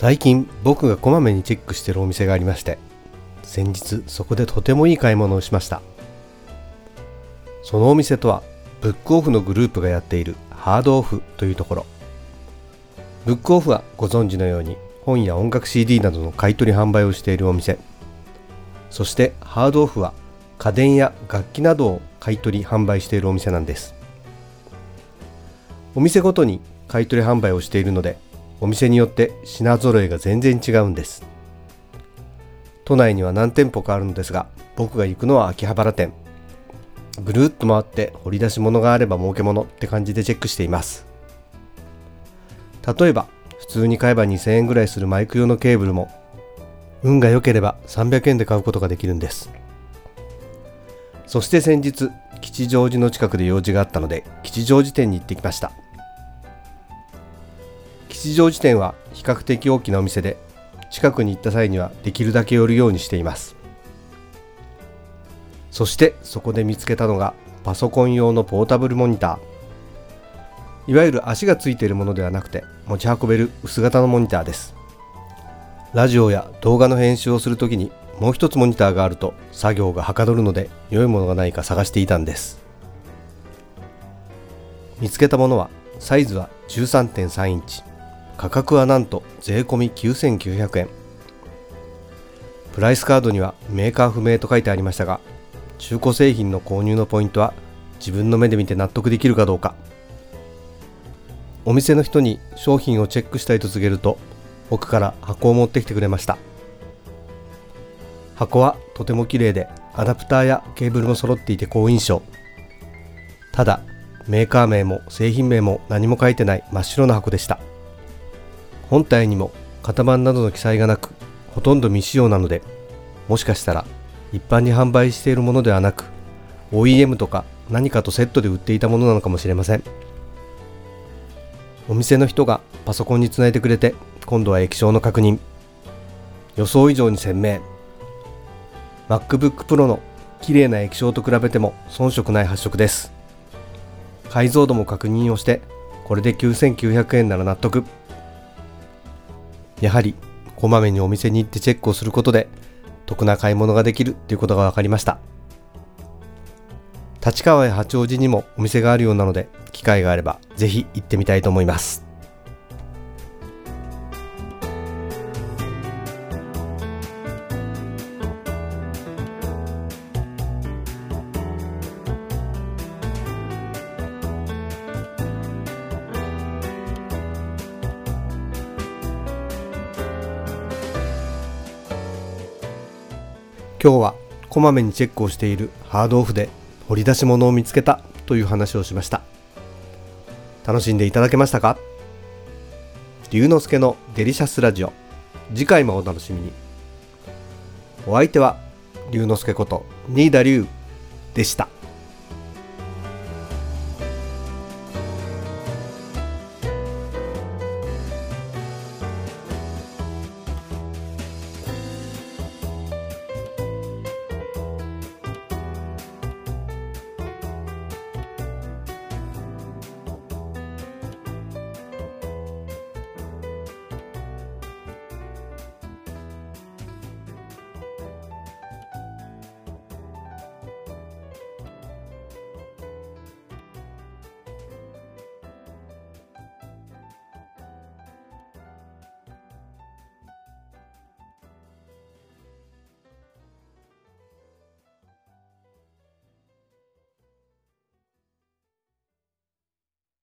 最近僕がこまめにチェックしてるお店がありまして先日そこでとてもいい買い物をしました。そのお店とはブックオフのグループがやっているハードオフというところ。ブックオフはご存知のように本や音楽 CD などの買い取り販売をしているお店。そしてハードオフは家電や楽器などを買い取り販売しているお店なんです。お店ごとに買い取り販売をしているのでお店によって品揃えが全然違うんです。都内には何店舗かあるのですが僕が行くのは秋葉原店。ぐるっと回って掘り出し物があれば儲け物って感じでチェックしています。例えば普通に買えば2000円ぐらいするマイク用のケーブルも運が良ければ300円で買うことができるんです。そして先日吉祥寺の近くで用事があったので吉祥寺店に行ってきました。吉祥寺店は比較的大きなお店で近くに行った際にはできるだけ寄るようにしています。そしてそこで見つけたのがパソコン用のポータブルモニター。いわゆる足がついているものではなくて持ち運べる薄型のモニターです。ラジオや動画の編集をするときにもう一つモニターがあると作業がはかどるので良いものがないか探していたんです。見つけたものはサイズは13.3インチ。価格はなんと税込み9900円。プライスカードにはメーカー不明と書いてありましたが中古製品の購入のポイントは自分の目で見て納得できるかどうか。お店の人に商品をチェックしたいと告げると奥から箱を持ってきてくれました。箱はとても綺麗でアダプターやケーブルも揃っていて好印象。ただメーカー名も製品名も何も書いてない真っ白な箱でした。本体にも型番などの記載がなくほとんど未使用なのでもしかしたら一般に販売しているものではなく OEM とか何かとセットで売っていたものなのかもしれません。お店の人がパソコンにつないでくれて今度は液晶の確認。予想以上に鮮明。MacBook Pro の綺麗な液晶と比べても遜色ない発色です。解像度も確認をしてこれで9900円なら納得。やはりこまめにお店に行ってチェックをすることで得な買い物ができるということが分かりました。立川や八王子にもお店があるようなので機会があればぜひ行ってみたいと思います。今日はこまめにチェックをしているハードオフで掘り出し物を見つけたという話をしました。楽しんでいただけましたか？龍之介のデリシャスラジオ。次回もお楽しみに。お相手は龍之介こと新田龍でした。